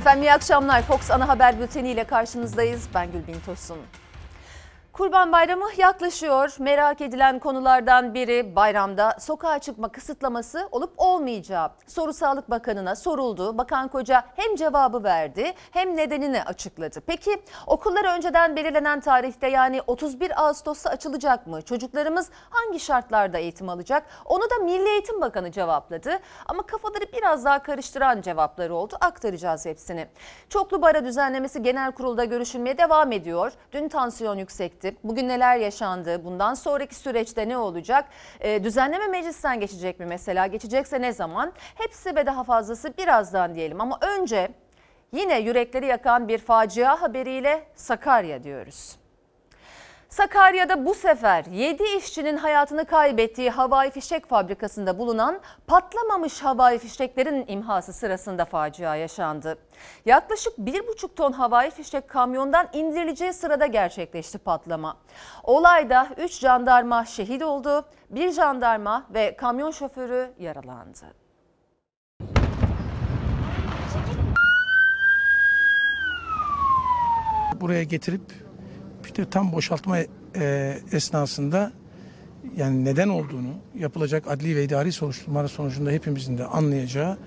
Efendim iyi akşamlar. Fox Ana Haber Bülteni ile karşınızdayız. Ben Gülbin Tosun. Kurban Bayramı yaklaşıyor. Merak edilen konulardan biri bayramda sokağa çıkma kısıtlaması olup olmayacağı. Soru Sağlık Bakanı'na soruldu. Bakan Koca hem cevabı verdi hem nedenini açıkladı. Peki okullar önceden belirlenen tarihte yani 31 Ağustos'ta açılacak mı? Çocuklarımız hangi şartlarda eğitim alacak? Onu da Milli Eğitim Bakanı cevapladı. Ama kafaları biraz daha karıştıran cevapları oldu. Aktaracağız hepsini. Çoklu bara düzenlemesi genel kurulda görüşülmeye devam ediyor. Dün tansiyon yüksekti. Bugün neler yaşandı? Bundan sonraki süreçte ne olacak? Ee, düzenleme meclisten geçecek mi mesela? Geçecekse ne zaman? Hepsi ve daha fazlası birazdan diyelim. Ama önce yine yürekleri yakan bir facia haberiyle Sakarya diyoruz. Sakarya'da bu sefer 7 işçinin hayatını kaybettiği havai fişek fabrikasında bulunan patlamamış havai fişeklerin imhası sırasında facia yaşandı. Yaklaşık 1,5 ton havai fişek kamyondan indirileceği sırada gerçekleşti patlama. Olayda 3 jandarma şehit oldu, 1 jandarma ve kamyon şoförü yaralandı. Buraya getirip işte tam boşaltma e, esnasında yani neden olduğunu yapılacak adli ve idari soruşturmalar sonucunda hepimizin de anlayacağı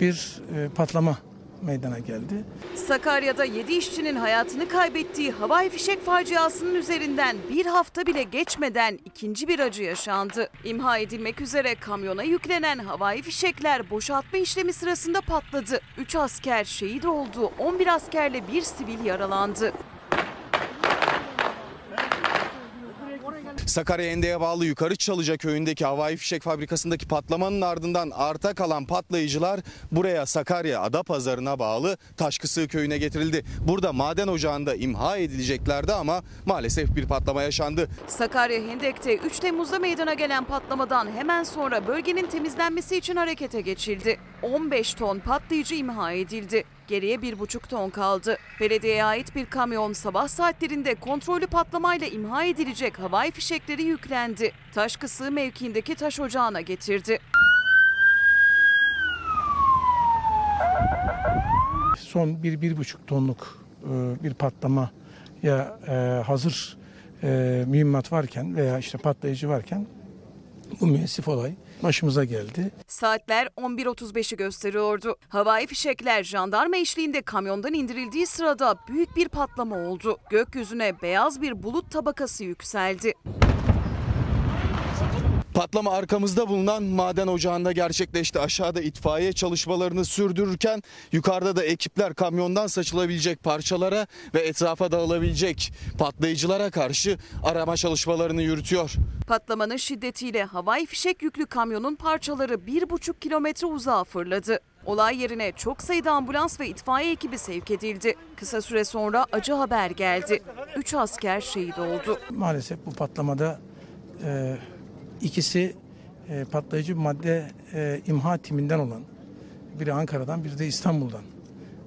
bir e, patlama meydana geldi. Sakarya'da 7 işçinin hayatını kaybettiği havai fişek faciasının üzerinden bir hafta bile geçmeden ikinci bir acı yaşandı. İmha edilmek üzere kamyona yüklenen havai fişekler boşaltma işlemi sırasında patladı. 3 asker şehit oldu, 11 askerle bir sivil yaralandı. Sakarya Ende'ye bağlı Yukarı Çalıca köyündeki havai fişek fabrikasındaki patlamanın ardından arta kalan patlayıcılar buraya Sakarya Adapazarı'na bağlı Taşkısığı köyüne getirildi. Burada maden ocağında imha edileceklerdi ama maalesef bir patlama yaşandı. Sakarya Hendek'te 3 Temmuz'da meydana gelen patlamadan hemen sonra bölgenin temizlenmesi için harekete geçildi. 15 ton patlayıcı imha edildi. Geriye 1,5 ton kaldı. Belediyeye ait bir kamyon sabah saatlerinde kontrollü patlamayla imha edilecek havai fişekleri yüklendi. Taşkısığı mevkiindeki taş ocağına getirdi. Son bir, bir buçuk tonluk e, bir patlamaya e, hazır e, mühimmat varken veya işte patlayıcı varken bu müessif olay başımıza geldi. Saatler 11.35'i gösteriyordu. Havai fişekler jandarma eşliğinde kamyondan indirildiği sırada büyük bir patlama oldu. Gökyüzüne beyaz bir bulut tabakası yükseldi. Patlama arkamızda bulunan maden ocağında gerçekleşti. Aşağıda itfaiye çalışmalarını sürdürürken yukarıda da ekipler kamyondan saçılabilecek parçalara ve etrafa dağılabilecek patlayıcılara karşı arama çalışmalarını yürütüyor. Patlamanın şiddetiyle havai fişek yüklü kamyonun parçaları 1,5 kilometre uzağa fırladı. Olay yerine çok sayıda ambulans ve itfaiye ekibi sevk edildi. Kısa süre sonra acı haber geldi. 3 asker şehit oldu. Maalesef bu patlamada e, ikisi e, patlayıcı madde e, imha timinden olan biri Ankara'dan biri de İstanbul'dan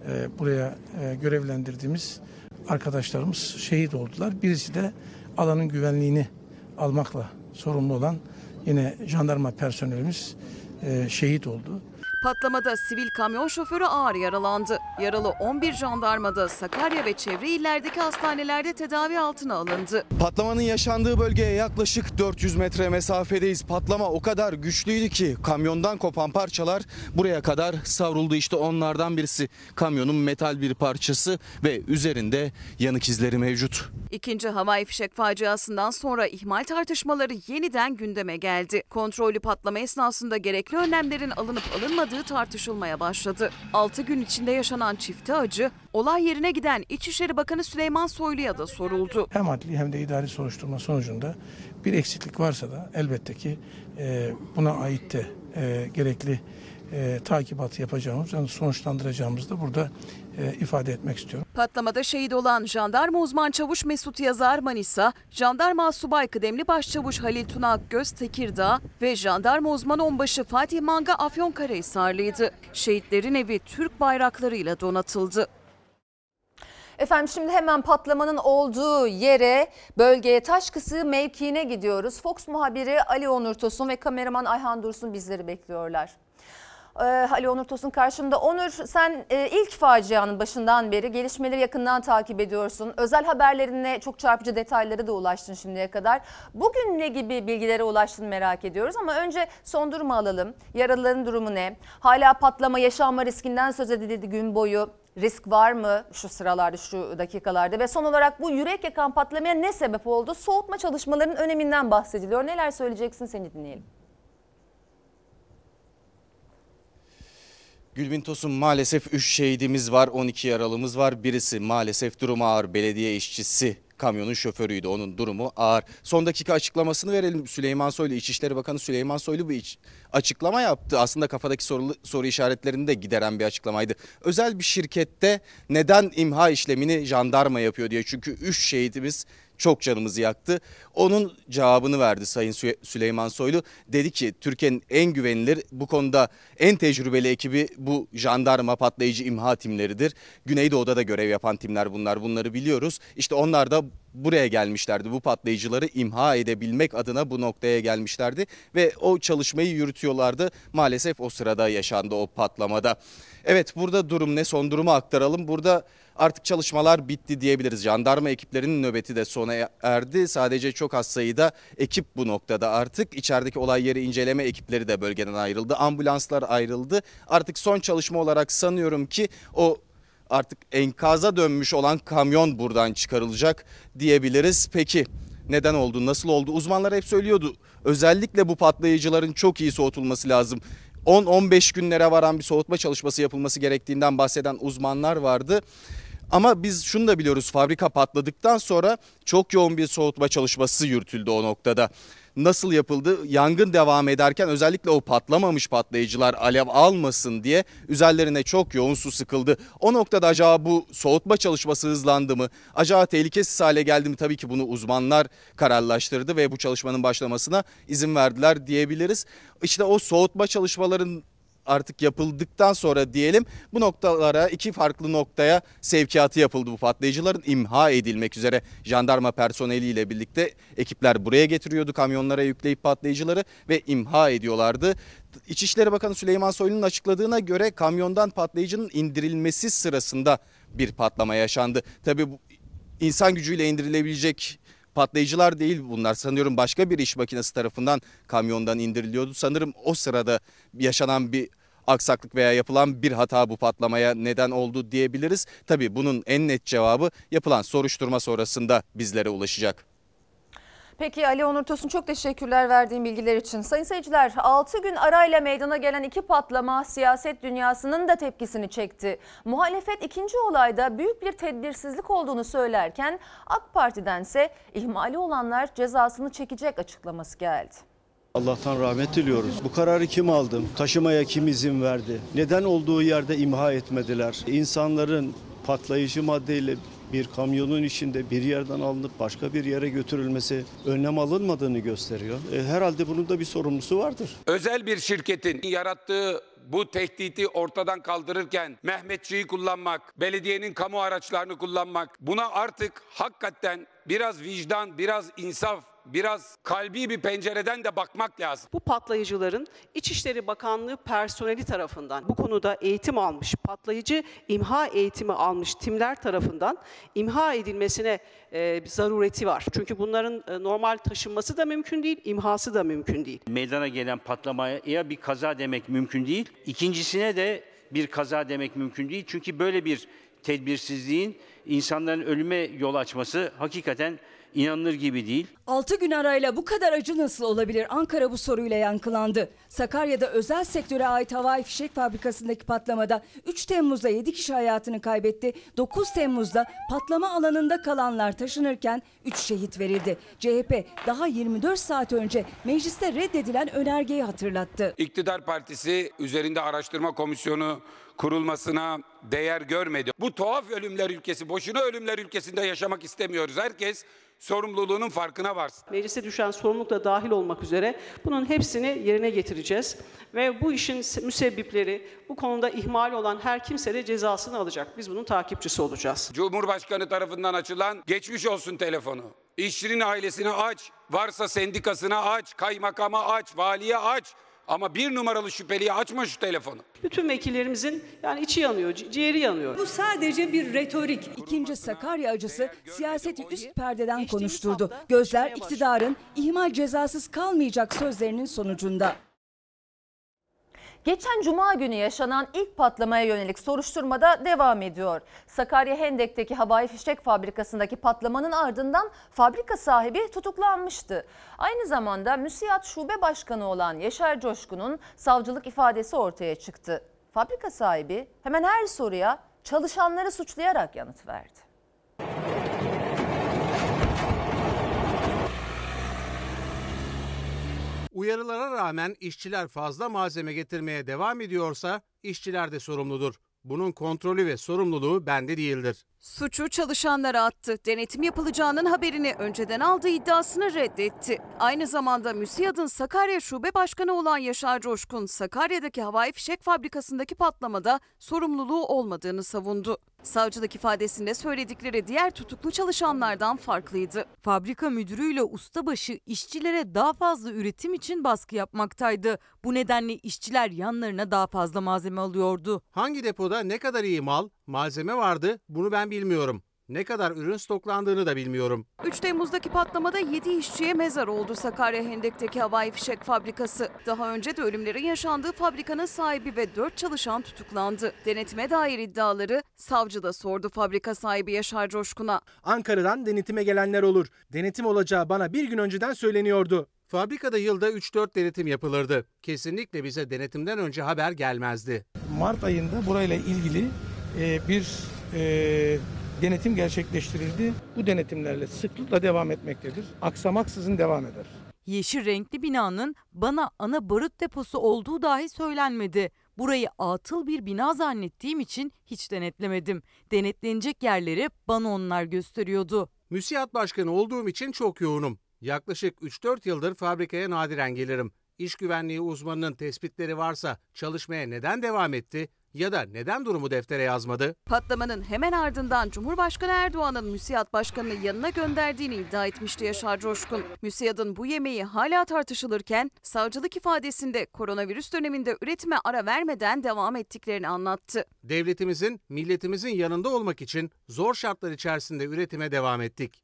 e, buraya e, görevlendirdiğimiz arkadaşlarımız şehit oldular. Birisi de alanın güvenliğini almakla sorumlu olan yine jandarma personelimiz e, şehit oldu. Patlamada sivil kamyon şoförü ağır yaralandı. Yaralı 11 jandarma da Sakarya ve çevre illerdeki hastanelerde tedavi altına alındı. Patlamanın yaşandığı bölgeye yaklaşık 400 metre mesafedeyiz. Patlama o kadar güçlüydü ki kamyondan kopan parçalar buraya kadar savruldu. İşte onlardan birisi kamyonun metal bir parçası ve üzerinde yanık izleri mevcut. İkinci havai fişek faciasından sonra ihmal tartışmaları yeniden gündeme geldi. Kontrollü patlama esnasında gerekli önlemlerin alınıp alınmadığı tartışılmaya başladı. 6 gün içinde yaşanan çifte acı olay yerine giden İçişleri Bakanı Süleyman Soylu'ya da soruldu. Hem adli hem de idari soruşturma sonucunda bir eksiklik varsa da elbette ki e, buna ait de e, gerekli e, takibatı yapacağımız, yani sonuçlandıracağımızı da burada e, ifade etmek istiyorum. Patlamada şehit olan jandarma uzman çavuş Mesut Yazar Manisa, jandarma subay kıdemli başçavuş Halil Tuna Göz Tekirdağ ve jandarma uzman onbaşı Fatih Manga Afyonkarahisarlıydı. Şehitlerin evi Türk bayraklarıyla donatıldı. Efendim şimdi hemen patlamanın olduğu yere, bölgeye Taşkısı mevkiine gidiyoruz. Fox muhabiri Ali Onur Tosun ve kameraman Ayhan Dursun bizleri bekliyorlar. Ee, Ali Onur Tosun karşımda. Onur sen e, ilk facianın başından beri gelişmeleri yakından takip ediyorsun. Özel haberlerine çok çarpıcı detaylara da ulaştın şimdiye kadar. Bugün ne gibi bilgilere ulaştın merak ediyoruz ama önce son durumu alalım. Yaralıların durumu ne? Hala patlama yaşanma riskinden söz edildi gün boyu. Risk var mı şu sıralarda, şu dakikalarda ve son olarak bu yürek yakan patlamaya ne sebep oldu? Soğutma çalışmalarının öneminden bahsediliyor. Neler söyleyeceksin seni dinleyelim. Gülbin Tosun maalesef 3 şehidimiz var, 12 yaralımız var. Birisi maalesef durumu ağır belediye işçisi kamyonun şoförüydü. Onun durumu ağır. Son dakika açıklamasını verelim. Süleyman Soylu, İçişleri Bakanı Süleyman Soylu bir açıklama yaptı. Aslında kafadaki soru, soru işaretlerini de gideren bir açıklamaydı. Özel bir şirkette neden imha işlemini jandarma yapıyor diye. Çünkü 3 şehidimiz çok canımızı yaktı. Onun cevabını verdi Sayın Sü- Süleyman Soylu. Dedi ki Türkiye'nin en güvenilir bu konuda en tecrübeli ekibi bu jandarma patlayıcı imha timleridir. Güneydoğu'da da görev yapan timler bunlar bunları biliyoruz. İşte onlar da buraya gelmişlerdi. Bu patlayıcıları imha edebilmek adına bu noktaya gelmişlerdi ve o çalışmayı yürütüyorlardı. Maalesef o sırada yaşandı o patlamada. Evet burada durum ne son durumu aktaralım. Burada artık çalışmalar bitti diyebiliriz. Jandarma ekiplerinin nöbeti de sona erdi. Sadece çok az sayıda ekip bu noktada artık. içerideki olay yeri inceleme ekipleri de bölgeden ayrıldı. Ambulanslar ayrıldı. Artık son çalışma olarak sanıyorum ki o artık enkaza dönmüş olan kamyon buradan çıkarılacak diyebiliriz. Peki neden oldu, nasıl oldu? Uzmanlar hep söylüyordu. Özellikle bu patlayıcıların çok iyi soğutulması lazım. 10-15 günlere varan bir soğutma çalışması yapılması gerektiğinden bahseden uzmanlar vardı. Ama biz şunu da biliyoruz fabrika patladıktan sonra çok yoğun bir soğutma çalışması yürütüldü o noktada. Nasıl yapıldı? Yangın devam ederken özellikle o patlamamış patlayıcılar alev almasın diye üzerlerine çok yoğun su sıkıldı. O noktada acaba bu soğutma çalışması hızlandı mı? Acaba tehlikesiz hale geldi mi? Tabii ki bunu uzmanlar kararlaştırdı ve bu çalışmanın başlamasına izin verdiler diyebiliriz. İşte o soğutma çalışmaların artık yapıldıktan sonra diyelim bu noktalara iki farklı noktaya sevkiyatı yapıldı bu patlayıcıların imha edilmek üzere jandarma personeliyle birlikte ekipler buraya getiriyordu kamyonlara yükleyip patlayıcıları ve imha ediyorlardı. İçişleri Bakanı Süleyman Soylu'nun açıkladığına göre kamyondan patlayıcının indirilmesi sırasında bir patlama yaşandı. Tabii insan gücüyle indirilebilecek patlayıcılar değil bunlar. Sanıyorum başka bir iş makinesi tarafından kamyondan indiriliyordu. Sanırım o sırada yaşanan bir aksaklık veya yapılan bir hata bu patlamaya neden oldu diyebiliriz. Tabii bunun en net cevabı yapılan soruşturma sonrasında bizlere ulaşacak. Peki Ali Onur Tosun çok teşekkürler verdiğin bilgiler için. Sayın seyirciler 6 gün arayla meydana gelen iki patlama siyaset dünyasının da tepkisini çekti. Muhalefet ikinci olayda büyük bir tedbirsizlik olduğunu söylerken AK Parti'dense ihmali olanlar cezasını çekecek açıklaması geldi. Allah'tan rahmet diliyoruz. Bu kararı kim aldı? Taşımaya kim izin verdi? Neden olduğu yerde imha etmediler? İnsanların patlayıcı maddeyle bir kamyonun içinde bir yerden alınıp başka bir yere götürülmesi önlem alınmadığını gösteriyor. E, herhalde bunun da bir sorumlusu vardır. Özel bir şirketin yarattığı bu tehdidi ortadan kaldırırken Mehmetçiyi kullanmak, belediyenin kamu araçlarını kullanmak buna artık hakikaten biraz vicdan, biraz insaf, biraz kalbi bir pencereden de bakmak lazım. Bu patlayıcıların İçişleri Bakanlığı personeli tarafından bu konuda eğitim almış, patlayıcı imha eğitimi almış timler tarafından imha edilmesine e, zarureti var. Çünkü bunların e, normal taşınması da mümkün değil, imhası da mümkün değil. meydana gelen patlamaya bir kaza demek mümkün değil. İkincisine de bir kaza demek mümkün değil. Çünkü böyle bir tedbirsizliğin insanların ölüme yol açması hakikaten inanılır gibi değil. 6 gün arayla bu kadar acı nasıl olabilir? Ankara bu soruyla yankılandı. Sakarya'da özel sektöre ait havai fişek fabrikasındaki patlamada 3 Temmuz'da 7 kişi hayatını kaybetti. 9 Temmuz'da patlama alanında kalanlar taşınırken 3 şehit verildi. CHP daha 24 saat önce mecliste reddedilen önergeyi hatırlattı. İktidar Partisi üzerinde araştırma komisyonu kurulmasına değer görmedi. Bu tuhaf ölümler ülkesi, boşuna ölümler ülkesinde yaşamak istemiyoruz. Herkes sorumluluğunun farkına varsın. Meclise düşen sorumluluk da dahil olmak üzere bunun hepsini yerine getireceğiz. Ve bu işin müsebbipleri, bu konuda ihmal olan her kimse de cezasını alacak. Biz bunun takipçisi olacağız. Cumhurbaşkanı tarafından açılan geçmiş olsun telefonu. İşçinin ailesine aç, varsa sendikasına aç, kaymakama aç, valiye aç. Ama bir numaralı şüpheliye açma şu telefonu. Bütün vekillerimizin yani içi yanıyor, ci- ciğeri yanıyor. Bu sadece bir retorik. İkinci Sakarya acısı siyaseti üst perdeden konuşturdu. Gözler iktidarın ihmal cezasız kalmayacak sözlerinin sonucunda. Geçen cuma günü yaşanan ilk patlamaya yönelik soruşturmada devam ediyor. Sakarya Hendek'teki havai fişek fabrikasındaki patlamanın ardından fabrika sahibi tutuklanmıştı. Aynı zamanda müsiyat şube başkanı olan Yaşar Coşkun'un savcılık ifadesi ortaya çıktı. Fabrika sahibi hemen her soruya çalışanları suçlayarak yanıt verdi. Uyarılara rağmen işçiler fazla malzeme getirmeye devam ediyorsa işçiler de sorumludur. Bunun kontrolü ve sorumluluğu bende değildir. Suçu çalışanlara attı. Denetim yapılacağının haberini önceden aldığı iddiasını reddetti. Aynı zamanda MÜSİAD'ın Sakarya Şube Başkanı olan Yaşar Coşkun, Sakarya'daki havai fişek fabrikasındaki patlamada sorumluluğu olmadığını savundu. Savcılık ifadesinde söyledikleri diğer tutuklu çalışanlardan farklıydı. Fabrika müdürüyle ustabaşı işçilere daha fazla üretim için baskı yapmaktaydı. Bu nedenle işçiler yanlarına daha fazla malzeme alıyordu. Hangi depoda ne kadar iyi mal, malzeme vardı bunu ben bilmiyorum. Ne kadar ürün stoklandığını da bilmiyorum. 3 Temmuz'daki patlamada 7 işçiye mezar oldu Sakarya Hendek'teki havai fişek fabrikası. Daha önce de ölümlerin yaşandığı fabrikanın sahibi ve 4 çalışan tutuklandı. Denetime dair iddiaları savcı da sordu fabrika sahibi Yaşar Coşkun'a. Ankara'dan denetime gelenler olur. Denetim olacağı bana bir gün önceden söyleniyordu. Fabrikada yılda 3-4 denetim yapılırdı. Kesinlikle bize denetimden önce haber gelmezdi. Mart ayında burayla ilgili e, bir e, denetim gerçekleştirildi. Bu denetimlerle sıklıkla devam etmektedir. Aksamaksızın devam eder. Yeşil renkli binanın bana ana barut deposu olduğu dahi söylenmedi. Burayı atıl bir bina zannettiğim için hiç denetlemedim. Denetlenecek yerleri bana onlar gösteriyordu. Müsiyat başkanı olduğum için çok yoğunum. Yaklaşık 3-4 yıldır fabrikaya nadiren gelirim. İş güvenliği uzmanının tespitleri varsa çalışmaya neden devam etti ya da neden durumu deftere yazmadı? Patlamanın hemen ardından Cumhurbaşkanı Erdoğan'ın MÜSİAD Başkanı'nı yanına gönderdiğini iddia etmişti Yaşar Coşkun. MÜSİAD'ın bu yemeği hala tartışılırken savcılık ifadesinde koronavirüs döneminde üretime ara vermeden devam ettiklerini anlattı. Devletimizin, milletimizin yanında olmak için zor şartlar içerisinde üretime devam ettik.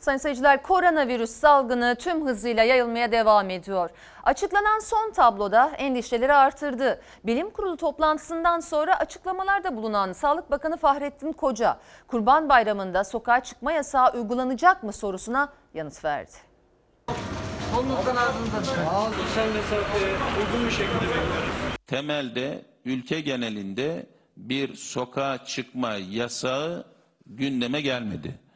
Sayın seyirciler koronavirüs salgını tüm hızıyla yayılmaya devam ediyor. Açıklanan son tabloda endişeleri artırdı. Bilim Kurulu toplantısından sonra açıklamalarda bulunan Sağlık Bakanı Fahrettin Koca, Kurban Bayramı'nda sokağa çıkma yasağı uygulanacak mı sorusuna yanıt verdi. Temelde ülke genelinde bir sokağa çıkma yasağı gündeme gelmedi.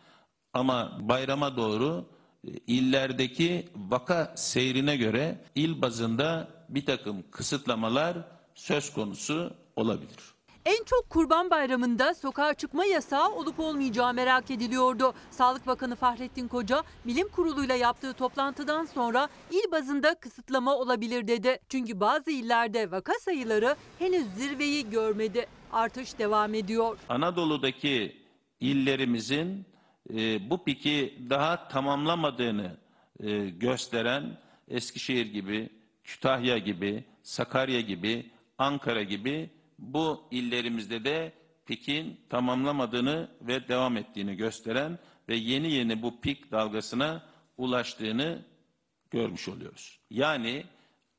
Ama bayrama doğru e, illerdeki vaka seyrine göre il bazında bir takım kısıtlamalar söz konusu olabilir. En çok Kurban Bayramı'nda sokağa çıkma yasağı olup olmayacağı merak ediliyordu. Sağlık Bakanı Fahrettin Koca, Bilim Kurulu'yla yaptığı toplantıdan sonra il bazında kısıtlama olabilir dedi. Çünkü bazı illerde vaka sayıları henüz zirveyi görmedi. Artış devam ediyor. Anadolu'daki illerimizin e, bu piki daha tamamlamadığını e, gösteren Eskişehir gibi, Kütahya gibi, Sakarya gibi, Ankara gibi bu illerimizde de pikin tamamlamadığını ve devam ettiğini gösteren ve yeni yeni bu pik dalgasına ulaştığını görmüş oluyoruz. Yani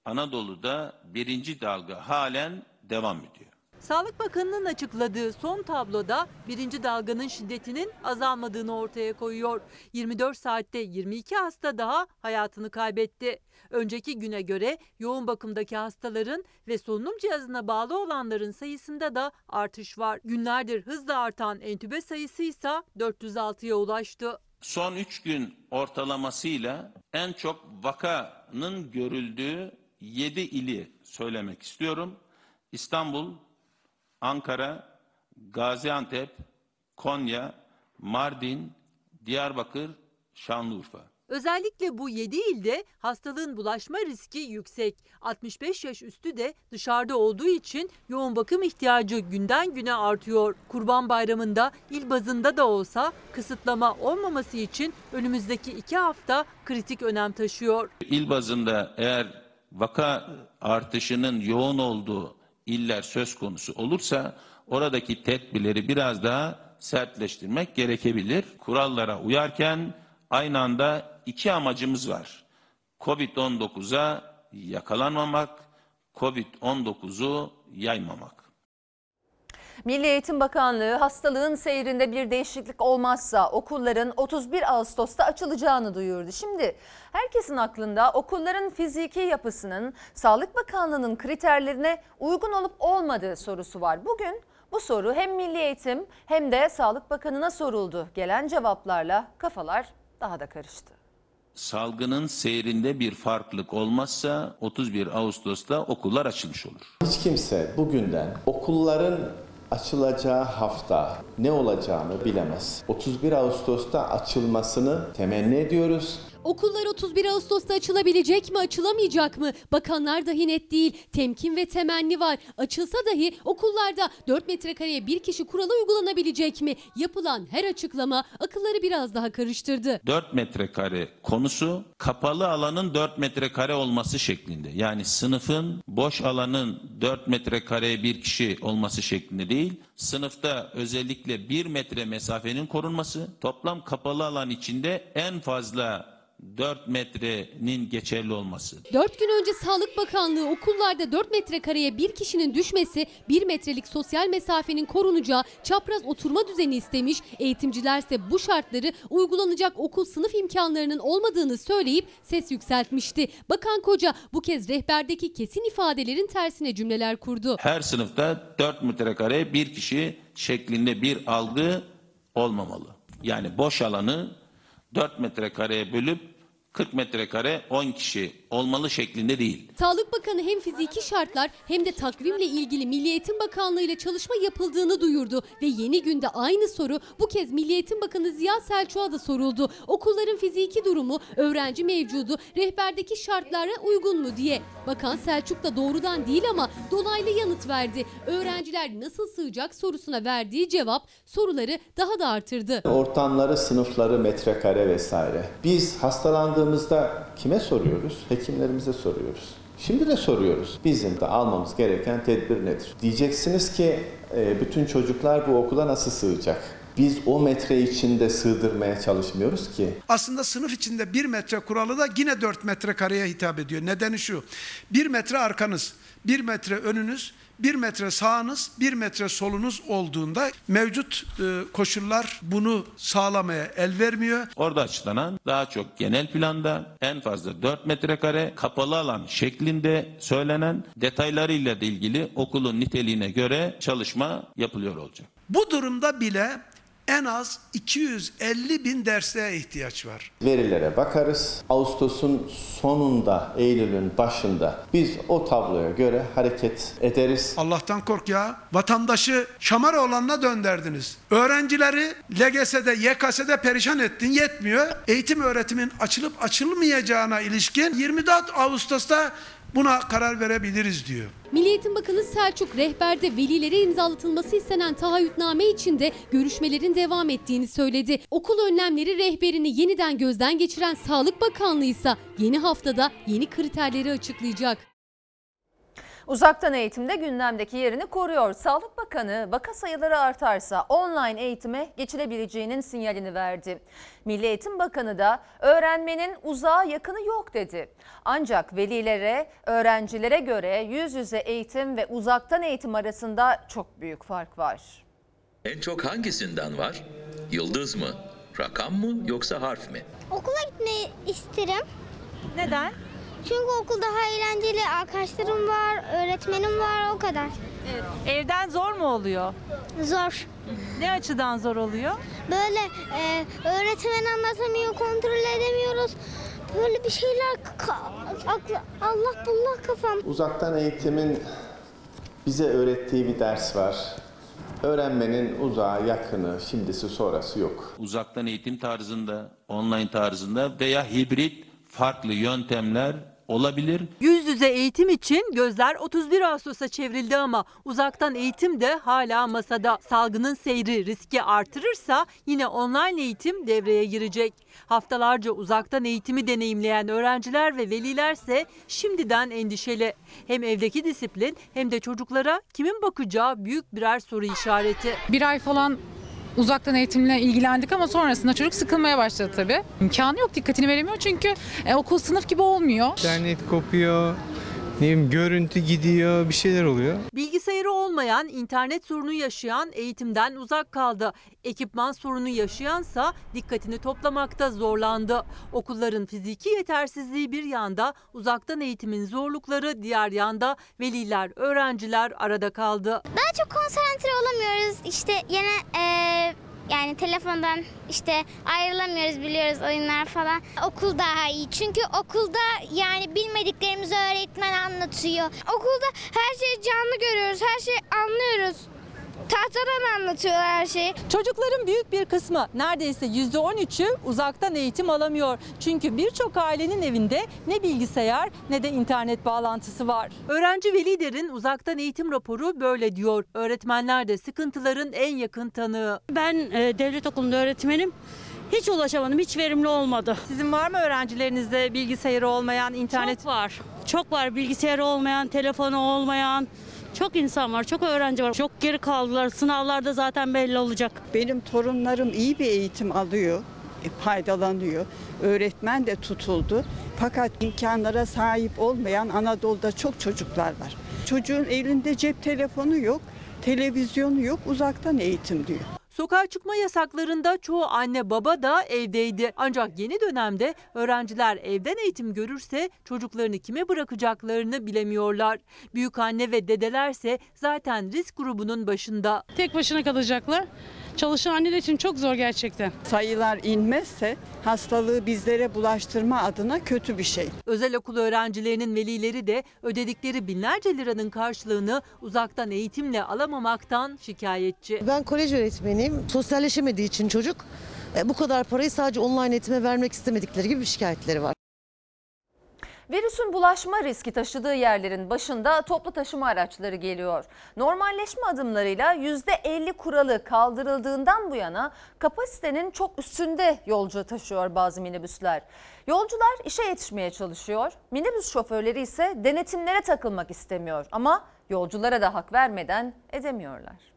Anadolu'da birinci dalga halen devam ediyor. Sağlık Bakanı'nın açıkladığı son tabloda birinci dalganın şiddetinin azalmadığını ortaya koyuyor. 24 saatte 22 hasta daha hayatını kaybetti. Önceki güne göre yoğun bakımdaki hastaların ve solunum cihazına bağlı olanların sayısında da artış var. Günlerdir hızla artan entübe sayısı ise 406'ya ulaştı. Son 3 gün ortalamasıyla en çok vakanın görüldüğü 7 ili söylemek istiyorum. İstanbul, Ankara, Gaziantep, Konya, Mardin, Diyarbakır, Şanlıurfa. Özellikle bu 7 ilde hastalığın bulaşma riski yüksek. 65 yaş üstü de dışarıda olduğu için yoğun bakım ihtiyacı günden güne artıyor. Kurban Bayramı'nda il bazında da olsa kısıtlama olmaması için önümüzdeki 2 hafta kritik önem taşıyor. İl bazında eğer vaka artışının yoğun olduğu iller söz konusu olursa oradaki tedbirleri biraz daha sertleştirmek gerekebilir. Kurallara uyarken aynı anda iki amacımız var. Covid-19'a yakalanmamak, Covid-19'u yaymamak. Milli Eğitim Bakanlığı hastalığın seyrinde bir değişiklik olmazsa okulların 31 Ağustos'ta açılacağını duyurdu. Şimdi herkesin aklında okulların fiziki yapısının Sağlık Bakanlığı'nın kriterlerine uygun olup olmadığı sorusu var. Bugün bu soru hem Milli Eğitim hem de Sağlık Bakanı'na soruldu. Gelen cevaplarla kafalar daha da karıştı. Salgının seyrinde bir farklılık olmazsa 31 Ağustos'ta okullar açılmış olur. Hiç kimse bugünden okulların açılacağı hafta ne olacağını bilemez. 31 Ağustos'ta açılmasını temenni ediyoruz. Okullar 31 Ağustos'ta açılabilecek mi, açılamayacak mı? Bakanlar dahi net değil. Temkin ve temenni var. Açılsa dahi okullarda 4 metrekareye bir kişi kuralı uygulanabilecek mi? Yapılan her açıklama akılları biraz daha karıştırdı. 4 metrekare konusu kapalı alanın 4 metrekare olması şeklinde. Yani sınıfın boş alanın 4 metrekareye bir kişi olması şeklinde değil. Sınıfta özellikle 1 metre mesafenin korunması, toplam kapalı alan içinde en fazla 4 metrenin geçerli olması. 4 gün önce Sağlık Bakanlığı okullarda 4 metrekareye bir kişinin düşmesi, 1 metrelik sosyal mesafenin korunacağı çapraz oturma düzeni istemiş. Eğitimcilerse bu şartları uygulanacak okul sınıf imkanlarının olmadığını söyleyip ses yükseltmişti. Bakan Koca bu kez rehberdeki kesin ifadelerin tersine cümleler kurdu. Her sınıfta 4 metrekare bir kişi şeklinde bir algı olmamalı. Yani boş alanı 4 metrekareye bölüp 40 metrekare 10 kişi olmalı şeklinde değil. Sağlık Bakanı hem fiziki şartlar hem de takvimle ilgili Milli Eğitim Bakanlığı ile çalışma yapıldığını duyurdu ve yeni günde aynı soru bu kez Milli Eğitim Bakanı Ziya Selçuk'a da soruldu. Okulların fiziki durumu, öğrenci mevcudu, rehberdeki şartlara uygun mu diye. Bakan Selçuk da doğrudan değil ama dolaylı yanıt verdi. Öğrenciler nasıl sığacak sorusuna verdiği cevap soruları daha da artırdı. Ortamları, sınıfları, metrekare vesaire. Biz hastalandığımızda kime soruyoruz? Hekimlerimize soruyoruz. Şimdi de soruyoruz. Bizim de almamız gereken tedbir nedir? Diyeceksiniz ki e, bütün çocuklar bu okula nasıl sığacak? Biz o metre içinde sığdırmaya çalışmıyoruz ki. Aslında sınıf içinde 1 metre kuralı da yine 4 metre kareye hitap ediyor. Nedeni şu. 1 metre arkanız, 1 metre önünüz, 1 metre sağınız, 1 metre solunuz olduğunda mevcut e, koşullar bunu sağlamaya el vermiyor. Orada açıklanan daha çok genel planda en fazla 4 metrekare kapalı alan şeklinde söylenen detaylarıyla da ilgili okulun niteliğine göre çalışma yapılıyor olacak. Bu durumda bile en az 250 bin dersliğe ihtiyaç var. Verilere bakarız. Ağustos'un sonunda, Eylül'ün başında biz o tabloya göre hareket ederiz. Allah'tan kork ya. Vatandaşı şamar olanına dönderdiniz. Öğrencileri LGS'de, YKS'de perişan ettin yetmiyor. Eğitim öğretimin açılıp açılmayacağına ilişkin 24 Ağustos'ta buna karar verebiliriz diyor. Milli Eğitim Bakanı Selçuk rehberde velilere imzalatılması istenen taahhütname içinde görüşmelerin devam ettiğini söyledi. Okul önlemleri rehberini yeniden gözden geçiren Sağlık Bakanlığı ise yeni haftada yeni kriterleri açıklayacak. Uzaktan eğitimde gündemdeki yerini koruyor. Sağlık Bakanı vaka sayıları artarsa online eğitime geçilebileceğinin sinyalini verdi. Milli Eğitim Bakanı da öğrenmenin uzağa yakını yok dedi. Ancak velilere, öğrencilere göre yüz yüze eğitim ve uzaktan eğitim arasında çok büyük fark var. En çok hangisinden var? Yıldız mı? Rakam mı yoksa harf mi? Okula gitmeyi isterim. Neden? Çünkü okul daha eğlenceli. Arkadaşlarım var, öğretmenim var o kadar. Evet. Evden zor mu oluyor? Zor. Ne açıdan zor oluyor? Böyle e, öğretmen anlatamıyor, kontrol edemiyoruz. Böyle bir şeyler Allah bullah kafam. Uzaktan eğitimin bize öğrettiği bir ders var. Öğrenmenin uzağı, yakını, şimdisi sonrası yok. Uzaktan eğitim tarzında, online tarzında veya hibrit farklı yöntemler olabilir. Yüz yüze eğitim için gözler 31 Ağustos'a çevrildi ama uzaktan eğitim de hala masada. Salgının seyri riski artırırsa yine online eğitim devreye girecek. Haftalarca uzaktan eğitimi deneyimleyen öğrenciler ve velilerse şimdiden endişeli. Hem evdeki disiplin hem de çocuklara kimin bakacağı büyük birer soru işareti. Bir ay falan uzaktan eğitimle ilgilendik ama sonrasında çocuk sıkılmaya başladı tabii. İmkanı yok, dikkatini veremiyor çünkü e, okul sınıf gibi olmuyor. İnternet kopuyor, ne bileyim, görüntü gidiyor, bir şeyler oluyor. Bilgisayarı olmayan, internet sorunu yaşayan eğitimden uzak kaldı. Ekipman sorunu yaşayansa dikkatini toplamakta zorlandı. Okulların fiziki yetersizliği bir yanda, uzaktan eğitimin zorlukları diğer yanda veliler, öğrenciler arada kaldı. Daha çok konsantre olamıyoruz. İşte yine eee, yani telefondan işte ayrılamıyoruz biliyoruz oyunlar falan. Okul daha iyi çünkü okulda yani bilmediklerimizi öğretmen anlatıyor. Okulda her şeyi canlı görüyoruz, her şeyi anlıyoruz. Tahtadan anlatıyorlar her şeyi. Çocukların büyük bir kısmı neredeyse %13'ü uzaktan eğitim alamıyor. Çünkü birçok ailenin evinde ne bilgisayar ne de internet bağlantısı var. Öğrenci ve liderin uzaktan eğitim raporu böyle diyor. Öğretmenler de sıkıntıların en yakın tanığı. Ben e, devlet okulunda öğretmenim. Hiç ulaşamadım, hiç verimli olmadı. Sizin var mı öğrencilerinizde bilgisayarı olmayan, internet? Çok var. Çok var bilgisayarı olmayan, telefonu olmayan. Çok insan var, çok öğrenci var. Çok geri kaldılar. Sınavlarda zaten belli olacak. Benim torunlarım iyi bir eğitim alıyor, e, faydalanıyor. Öğretmen de tutuldu. Fakat imkanlara sahip olmayan Anadolu'da çok çocuklar var. Çocuğun elinde cep telefonu yok, televizyonu yok, uzaktan eğitim diyor. Sokağa çıkma yasaklarında çoğu anne baba da evdeydi. Ancak yeni dönemde öğrenciler evden eğitim görürse çocuklarını kime bırakacaklarını bilemiyorlar. Büyük anne ve dedelerse zaten risk grubunun başında. Tek başına kalacaklar. Çalışan anneler için çok zor gerçekten. Sayılar inmezse hastalığı bizlere bulaştırma adına kötü bir şey. Özel okul öğrencilerinin velileri de ödedikleri binlerce liranın karşılığını uzaktan eğitimle alamamaktan şikayetçi. Ben kolej öğretmeniyim. Sosyalleşemediği için çocuk e, bu kadar parayı sadece online eğitime vermek istemedikleri gibi bir şikayetleri var. Virüsün bulaşma riski taşıdığı yerlerin başında toplu taşıma araçları geliyor. Normalleşme adımlarıyla %50 kuralı kaldırıldığından bu yana kapasitenin çok üstünde yolcu taşıyor bazı minibüsler. Yolcular işe yetişmeye çalışıyor. Minibüs şoförleri ise denetimlere takılmak istemiyor ama yolculara da hak vermeden edemiyorlar.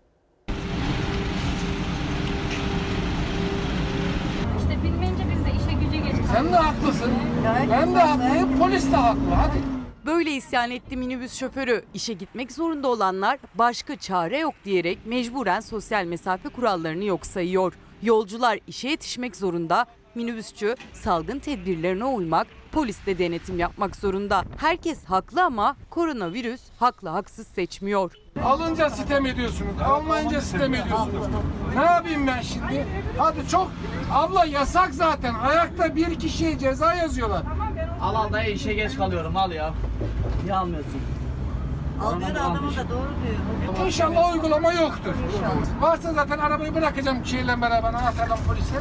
İşte bilmeyince biz de işe güce geç Sen de haklısın. Ben de haklıyım. Polis de haklı. Hadi. Böyle isyan etti minibüs şoförü. İşe gitmek zorunda olanlar başka çare yok diyerek mecburen sosyal mesafe kurallarını yok sayıyor. Yolcular işe yetişmek zorunda, minibüsçü salgın tedbirlerine uymak, polis de denetim yapmak zorunda. Herkes haklı ama koronavirüs haklı haksız seçmiyor. Alınca sitem ediyorsunuz. Almayınca sitem ediyorsunuz. Ne yapayım ben şimdi? Hadi çok. Abla yasak zaten. Ayakta bir kişiye ceza yazıyorlar. Al al dayı işe geç kalıyorum al ya. Niye almıyorsun? Alıyor adamı da doğru diyor. İnşallah uygulama yoktur. Varsa zaten arabayı bırakacağım şeyle beraber anahtardan polise.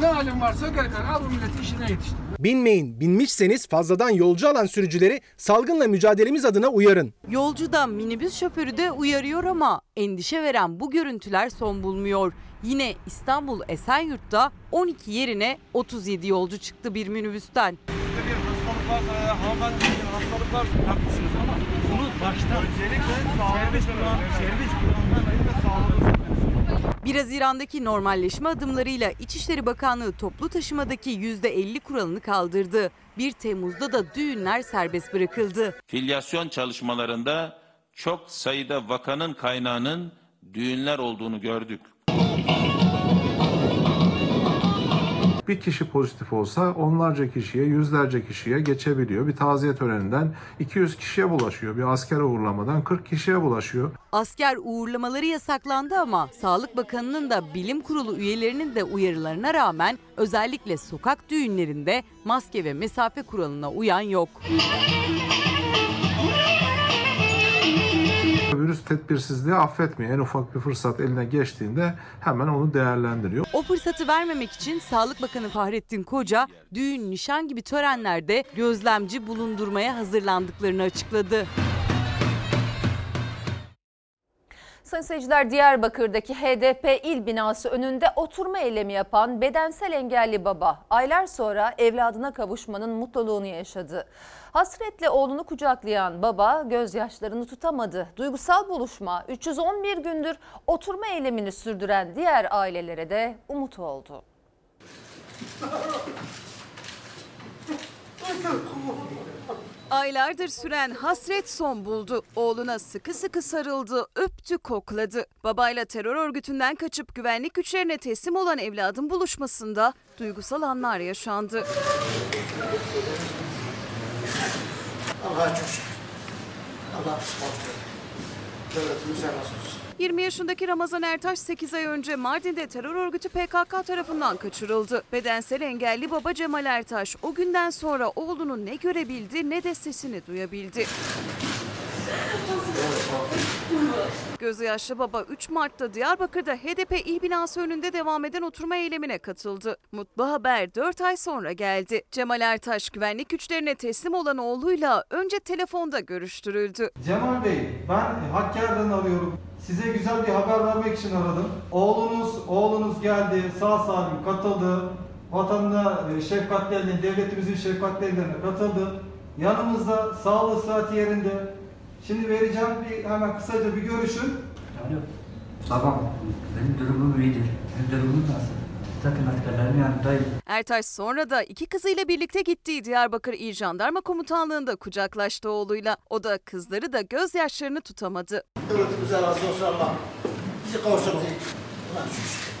Ne halin varsa gel gel al bu milleti işine yetiştir. Binmeyin, binmişseniz fazladan yolcu alan sürücüleri salgınla mücadelemiz adına uyarın. Yolcu da minibüs şoförü de uyarıyor ama endişe veren bu görüntüler son bulmuyor. Yine İstanbul Esenyurt'ta 12 yerine 37 yolcu çıktı bir minibüsten. Bir hastalık varsa hanımefendi hastalık var haklısınız ama bunu başta öncelikle serbest bırak, serbest bırakmayın ve sağlığınızı 1 Haziran'daki normalleşme adımlarıyla İçişleri Bakanlığı toplu taşımadaki %50 kuralını kaldırdı. 1 Temmuz'da da düğünler serbest bırakıldı. Filyasyon çalışmalarında çok sayıda vakanın kaynağının düğünler olduğunu gördük. Bir kişi pozitif olsa onlarca kişiye, yüzlerce kişiye geçebiliyor. Bir taziye töreninden 200 kişiye bulaşıyor. Bir asker uğurlamadan 40 kişiye bulaşıyor. Asker uğurlamaları yasaklandı ama Sağlık Bakanı'nın da bilim kurulu üyelerinin de uyarılarına rağmen özellikle sokak düğünlerinde maske ve mesafe kuralına uyan yok. Virüs tedbirsizliği affetmiyor. En ufak bir fırsat eline geçtiğinde hemen onu değerlendiriyor. O fırsatı vermemek için Sağlık Bakanı Fahrettin Koca düğün, nişan gibi törenlerde gözlemci bulundurmaya hazırlandıklarını açıkladı. Sayın seyirciler Diyarbakır'daki HDP il binası önünde oturma eylemi yapan bedensel engelli baba aylar sonra evladına kavuşmanın mutluluğunu yaşadı. Hasretle oğlunu kucaklayan baba gözyaşlarını tutamadı. Duygusal buluşma 311 gündür oturma eylemini sürdüren diğer ailelere de umut oldu. Aylardır süren hasret son buldu. Oğluna sıkı sıkı sarıldı, öptü, kokladı. Babayla terör örgütünden kaçıp güvenlik güçlerine teslim olan evladın buluşmasında duygusal anlar yaşandı. Allah'a çok şükür. Allah ısmarladı. Devletimize razı olsun. 20 yaşındaki Ramazan Ertaş 8 ay önce Mardin'de terör örgütü PKK tarafından kaçırıldı. Bedensel engelli baba Cemal Ertaş o günden sonra oğlunu ne görebildi ne de sesini duyabildi. Gözü yaşlı baba 3 Mart'ta Diyarbakır'da HDP il binası önünde devam eden oturma eylemine katıldı. Mutlu haber 4 ay sonra geldi. Cemal Ertaş güvenlik güçlerine teslim olan oğluyla önce telefonda görüştürüldü. Cemal Bey, ben Hakkari'den arıyorum. Size güzel bir haber vermek için aradım. Oğlunuz, oğlunuz geldi, sağ salim katıldı. Vatanına e, şefkatli eline, devletimizin şefkatli ellerine katıldı. Yanımızda, sağlığı sıhhati yerinde. Şimdi vereceğim bir hemen kısaca bir görüşün. Alo. Babam, benim durumum iyidir. Benim durumum nasıl? Zaten askerlerin yanındayım. Ertaş sonra da iki kızıyla birlikte gittiği Diyarbakır İl Jandarma Komutanlığı'nda kucaklaştı oğluyla. O da kızları da gözyaşlarını tutamadı. Devletimize razı olsun Allah. Bizi kavuşturdu. Ulan çok şükür.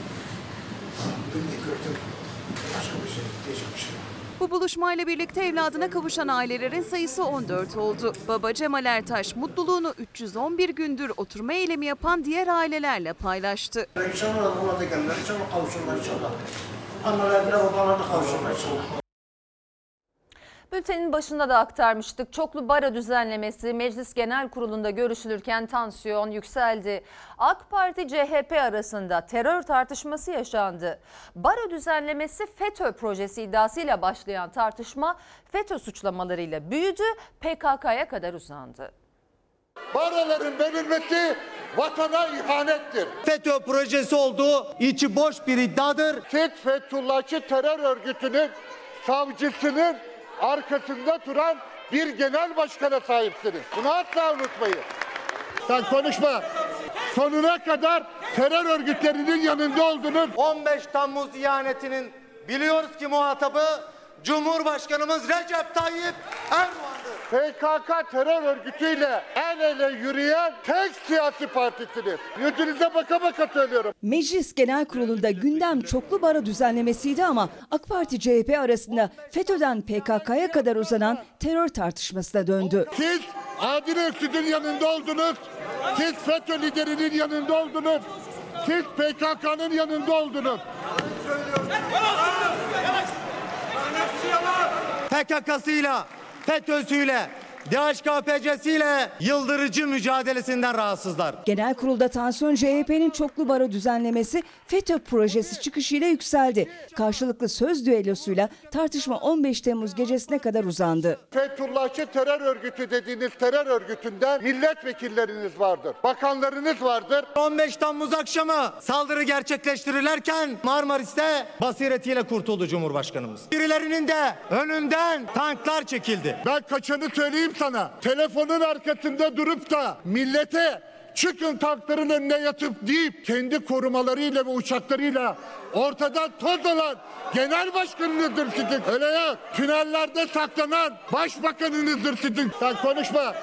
Dünyayı gördüm. Başka bir şey, diyecek bir şey. Bu buluşmayla birlikte evladına kavuşan ailelerin sayısı 14 oldu. Baba Cemal Ertaş mutluluğunu 311 gündür oturma eylemi yapan diğer ailelerle paylaştı. İnşallah ona da gelirler. İnşallah kavuşurlar inşallah. Annelerine babalarına kavuşurlar inşallah. Bültenin başında da aktarmıştık. Çoklu baro düzenlemesi Meclis Genel Kurulu'nda görüşülürken tansiyon yükseldi. AK Parti CHP arasında terör tartışması yaşandı. Baro düzenlemesi FETÖ projesi iddiasıyla başlayan tartışma FETÖ suçlamalarıyla büyüdü, PKK'ya kadar uzandı. Baroların verilmesi vatana ihanettir. FETÖ projesi olduğu içi boş bir iddiadır. Siz Fethullahçı terör örgütünün savcısının arkasında duran bir genel başkana sahipsiniz. Bunu asla unutmayın. Sen konuşma. Sonuna kadar terör örgütlerinin yanında oldunuz. 15 Temmuz ihanetinin biliyoruz ki muhatabı Cumhurbaşkanımız Recep Tayyip Erdoğan'dır. PKK terör örgütüyle el ele yürüyen tek siyasi partisiniz. Yüzünüze baka baka söylüyorum. Meclis Genel Kurulu'nda gündem çoklu baro düzenlemesiydi ama AK Parti CHP arasında FETÖ'den PKK'ya kadar uzanan terör tartışmasına döndü. Siz Adil Öksüz'ün yanında oldunuz. Siz FETÖ liderinin yanında oldunuz. Siz PKK'nın yanında oldunuz. PKK'sıyla, FETÖ'süyle, DHKPC'siyle yıldırıcı mücadelesinden rahatsızlar. Genel kurulda tansiyon CHP'nin çoklu baro düzenlemesi FETÖ projesi çıkışıyla yükseldi. Karşılıklı söz düellosuyla tartışma 15 Temmuz gecesine kadar uzandı. Fethullahçı terör örgütü dediğiniz terör örgütünden milletvekilleriniz vardır. Bakanlarınız vardır. 15 Temmuz akşamı saldırı gerçekleştirirlerken Marmaris'te basiretiyle kurtuldu Cumhurbaşkanımız. Birilerinin de önünden tanklar çekildi. Ben kaçanı söyleyeyim sana. Telefonun arkasında durup da millete çıkın tankların önüne yatıp deyip kendi korumalarıyla ve uçaklarıyla ortadan toz olan genel başkanınızdır sizin. Öyle ya tünellerde saklanan başbakanınızdır sizin. Sen konuşma.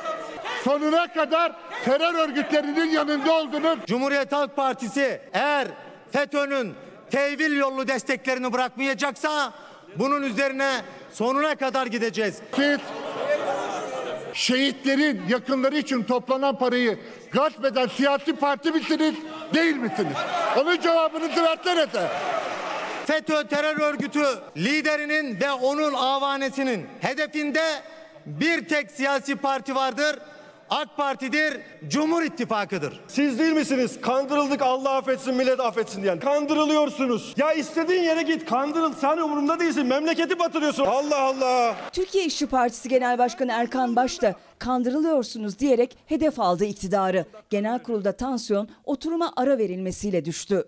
Sonuna kadar terör örgütlerinin yanında oldunuz. Cumhuriyet Halk Partisi eğer FETÖ'nün tevil yollu desteklerini bırakmayacaksa bunun üzerine sonuna kadar gideceğiz. Siz şehitlerin yakınları için toplanan parayı gasp eden siyasi parti misiniz, değil misiniz? Onun cevabınızı versenize. FETÖ terör örgütü liderinin ve onun avanesinin hedefinde bir tek siyasi parti vardır. AK Parti'dir, Cumhur İttifakı'dır. Siz değil misiniz? Kandırıldık Allah affetsin millet affetsin diyen. Kandırılıyorsunuz. Ya istediğin yere git kandırıl. Sen umurumda değilsin. Memleketi batırıyorsun. Allah Allah. Türkiye İşçi Partisi Genel Başkanı Erkan Baş da kandırılıyorsunuz diyerek hedef aldı iktidarı. Genel kurulda tansiyon oturuma ara verilmesiyle düştü.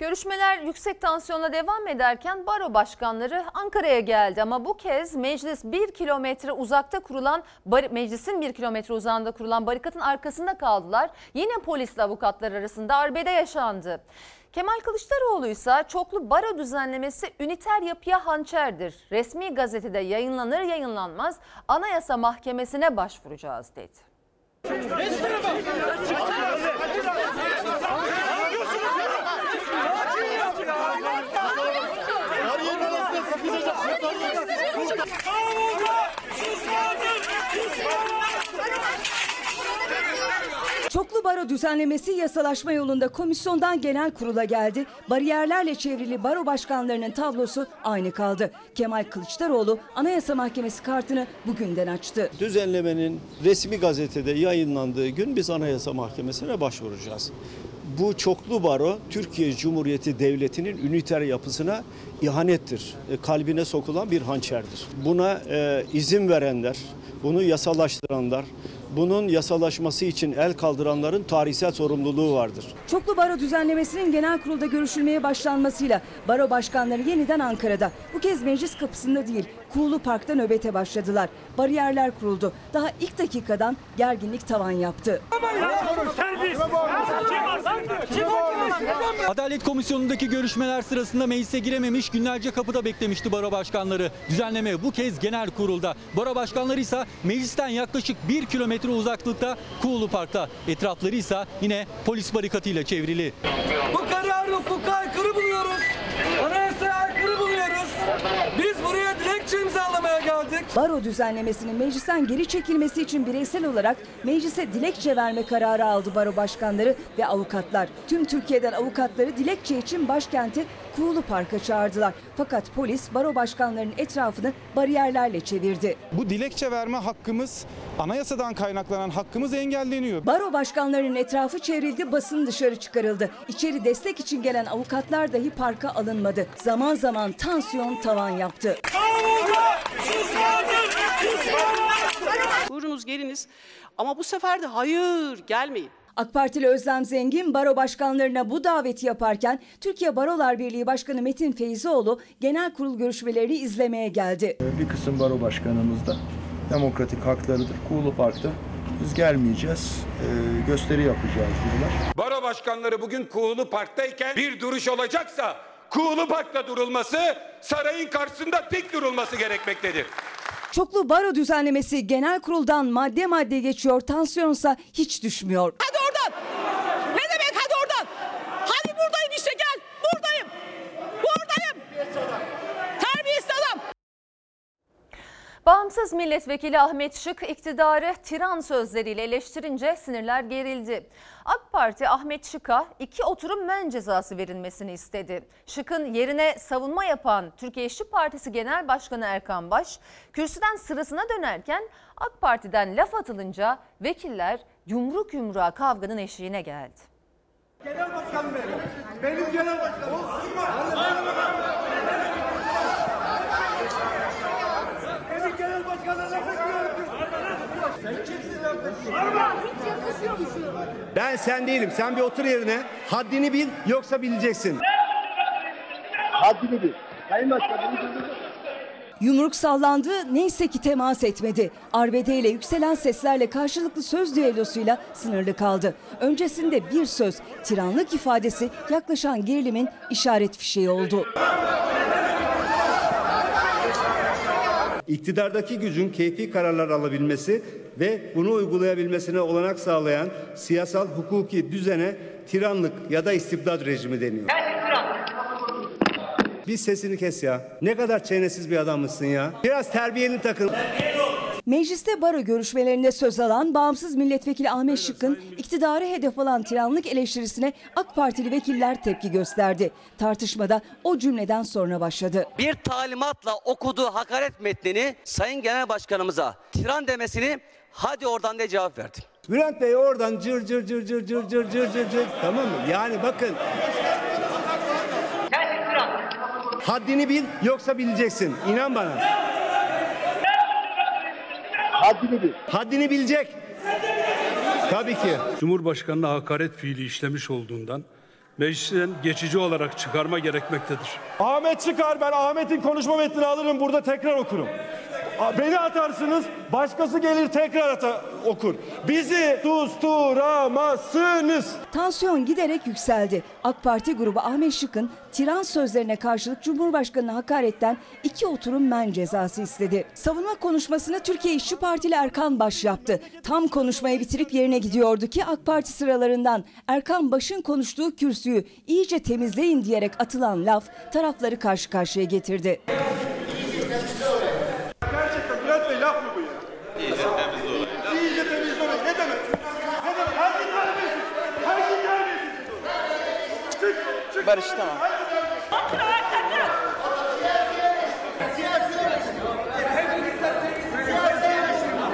Görüşmeler yüksek tansiyonla devam ederken baro başkanları Ankara'ya geldi ama bu kez meclis bir kilometre uzakta kurulan meclisin bir kilometre uzağında kurulan barikatın arkasında kaldılar. Yine polisle avukatlar arasında arbede yaşandı. Kemal Kılıçdaroğlu ise çoklu baro düzenlemesi üniter yapıya hançerdir. Resmi gazetede yayınlanır yayınlanmaz Anayasa Mahkemesi'ne başvuracağız dedi. Çoklu baro düzenlemesi yasalaşma yolunda komisyondan genel kurula geldi. Bariyerlerle çevrili baro başkanlarının tablosu aynı kaldı. Kemal Kılıçdaroğlu Anayasa Mahkemesi kartını bugünden açtı. Düzenlemenin resmi gazetede yayınlandığı gün biz Anayasa Mahkemesi'ne başvuracağız. Bu çoklu baro Türkiye Cumhuriyeti Devleti'nin üniter yapısına ihanettir. E, Kalbine sokulan bir hançerdir. Buna e, izin verenler, bunu yasalaştıranlar, bunun yasalaşması için el kaldıranların tarihsel sorumluluğu vardır. Çoklu baro düzenlemesinin genel kurulda görüşülmeye başlanmasıyla baro başkanları yeniden Ankara'da. Bu kez meclis kapısında değil, Kuğulu Park'ta nöbete başladılar. Bariyerler kuruldu. Daha ilk dakikadan gerginlik tavan yaptı. Adalet Komisyonu'ndaki görüşmeler sırasında meclise girememiş günlerce kapıda beklemişti baro başkanları. Düzenleme bu kez genel kurulda. Baro başkanları ise meclisten yaklaşık bir kilometre uzaklıkta Kuğulu Park'ta. Etrafları ise yine polis barikatıyla çevrili. Bu kararı hukuka aykırı buluyoruz. Anayasaya aykırı buluyoruz. Biz buraya dilekçe imzalamaya geldik. Baro düzenlemesinin meclisten geri çekilmesi için bireysel olarak meclise dilekçe verme kararı aldı baro başkanları ve avukatlar. Tüm Türkiye'den avukatları dilekçe için başkenti Kuğulu Park'a çağırdılar. Fakat polis baro başkanlarının etrafını bariyerlerle çevirdi. Bu dilekçe verme hakkımız anayasadan kaynaklanan hakkımız engelleniyor. Baro başkanlarının etrafı çevrildi, basın dışarı çıkarıldı. İçeri destek için gelen avukatlar dahi parka alınmadı. Zaman zaman tansiyon tavan yaptı. Buyurunuz geliniz ama bu sefer de hayır gelmeyin. AK Partili Özlem Zengin baro başkanlarına bu daveti yaparken Türkiye Barolar Birliği Başkanı Metin Feyzioğlu genel kurul görüşmelerini izlemeye geldi. Bir kısım baro başkanımız da demokratik haklarıdır. Kuğulu Park'ta biz gelmeyeceğiz, e, gösteri yapacağız diyorlar. Baro başkanları bugün Kuğulu Park'tayken bir duruş olacaksa Kuğulu Park'ta durulması, sarayın karşısında dik durulması gerekmektedir. Çoklu baro düzenlemesi genel kuruldan madde madde geçiyor, tansiyonsa hiç düşmüyor. Hadi oradan. Ne demek hadi oradan? Hadi buradayım işte gel. Buradayım. Buradayım. Terbiyesiz adam. Bağımsız milletvekili Ahmet Şık iktidarı tiran sözleriyle eleştirince sinirler gerildi. AK Parti Ahmet Şık'a iki oturum men cezası verilmesini istedi. Şık'ın yerine savunma yapan Türkiye İşçi Partisi Genel Başkanı Erkan Baş, kürsüden sırasına dönerken AK Parti'den laf atılınca vekiller yumruk yumruğa kavganın eşiğine geldi. Genel başkan benim. Benim genel başkanım laf ediyorum. Sen kimsin laf Hiç yakışıyor mu Ben sen değilim. Sen bir otur yerine. Haddini bil yoksa bileceksin. Haddini bil. Sayın Başkanım. Yumruk sallandı, neyse ki temas etmedi. Arbedeyle yükselen seslerle karşılıklı söz düellosuyla sınırlı kaldı. Öncesinde bir söz, tiranlık ifadesi yaklaşan gerilimin işaret fişeği oldu. İktidardaki gücün keyfi kararlar alabilmesi ve bunu uygulayabilmesine olanak sağlayan siyasal hukuki düzene tiranlık ya da istibdat rejimi deniyor. Bir sesini kes ya. Ne kadar çenesiz bir adammışsın ya. Biraz terbiyeni takın. Mecliste baro görüşmelerinde söz alan bağımsız milletvekili Ahmet Şık'ın iktidarı hedef alan tiranlık eleştirisine AK Partili vekiller tepki gösterdi. Tartışmada o cümleden sonra başladı. bir talimatla okuduğu hakaret metnini Sayın Genel Başkanımıza tiran demesini hadi oradan diye cevap verdi. Bülent Bey oradan cır cır cır cır cır cır cır cır cır tamam mı? Yani bakın. Haddini bil yoksa bileceksin. İnan bana. Haddini bil. Haddini bilecek. Tabii ki. Cumhurbaşkanına hakaret fiili işlemiş olduğundan meclisten geçici olarak çıkarma gerekmektedir. Ahmet çıkar ben Ahmet'in konuşma metnini alırım burada tekrar okurum. Beni atarsınız başkası gelir tekrar ata- okur. Bizi susturamazsınız. Tansiyon giderek yükseldi. AK Parti grubu Ahmet Şık'ın tiran sözlerine karşılık Cumhurbaşkanı'na hakaretten iki oturum men cezası istedi. Savunma konuşmasını Türkiye İşçi Partili Erkan Baş yaptı. Tam konuşmayı bitirip yerine gidiyordu ki AK Parti sıralarından Erkan Baş'ın konuştuğu kürsüyü iyice temizleyin diyerek atılan laf tarafları karşı karşıya getirdi. Gerçekten Bülent Bey laf mı bu ya? İyice temiz olayım. İyice temiz olayım. Ne demek? Ne demek? Hangi terbiyesiz? Hangi terbiyesiz? Çık, çık. Barış tamam.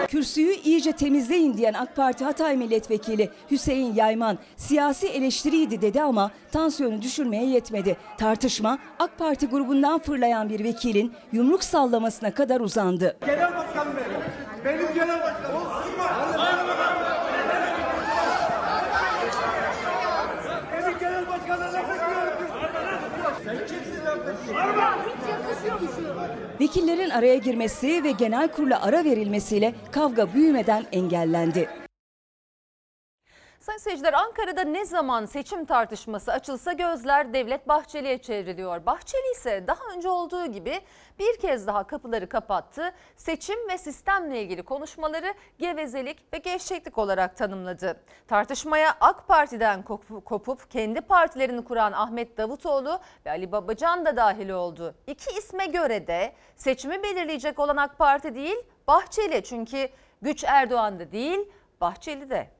Kürsüyü iyice temizleyin diyen AK Parti Hatay Milletvekili Hüseyin Yayman siyasi eleştiriydi dedi ama tansiyonu düşürmeye yetmedi. Tartışma AK Parti grubundan fırlayan bir vekilin yumruk sallamasına kadar uzandı. Genel başkanım benim. Benim genel başkanım laf etmiyorum. Sen kimsin laf Vekillerin araya girmesi ve genel kurula ara verilmesiyle kavga büyümeden engellendi. Sayın seyirciler Ankara'da ne zaman seçim tartışması açılsa gözler Devlet Bahçeli'ye çevriliyor. Bahçeli ise daha önce olduğu gibi bir kez daha kapıları kapattı. Seçim ve sistemle ilgili konuşmaları gevezelik ve gevşeklik olarak tanımladı. Tartışmaya AK Parti'den kopup, kendi partilerini kuran Ahmet Davutoğlu ve Ali Babacan da dahil oldu. İki isme göre de seçimi belirleyecek olan AK Parti değil Bahçeli. Çünkü güç Erdoğan'da değil Bahçeli'de.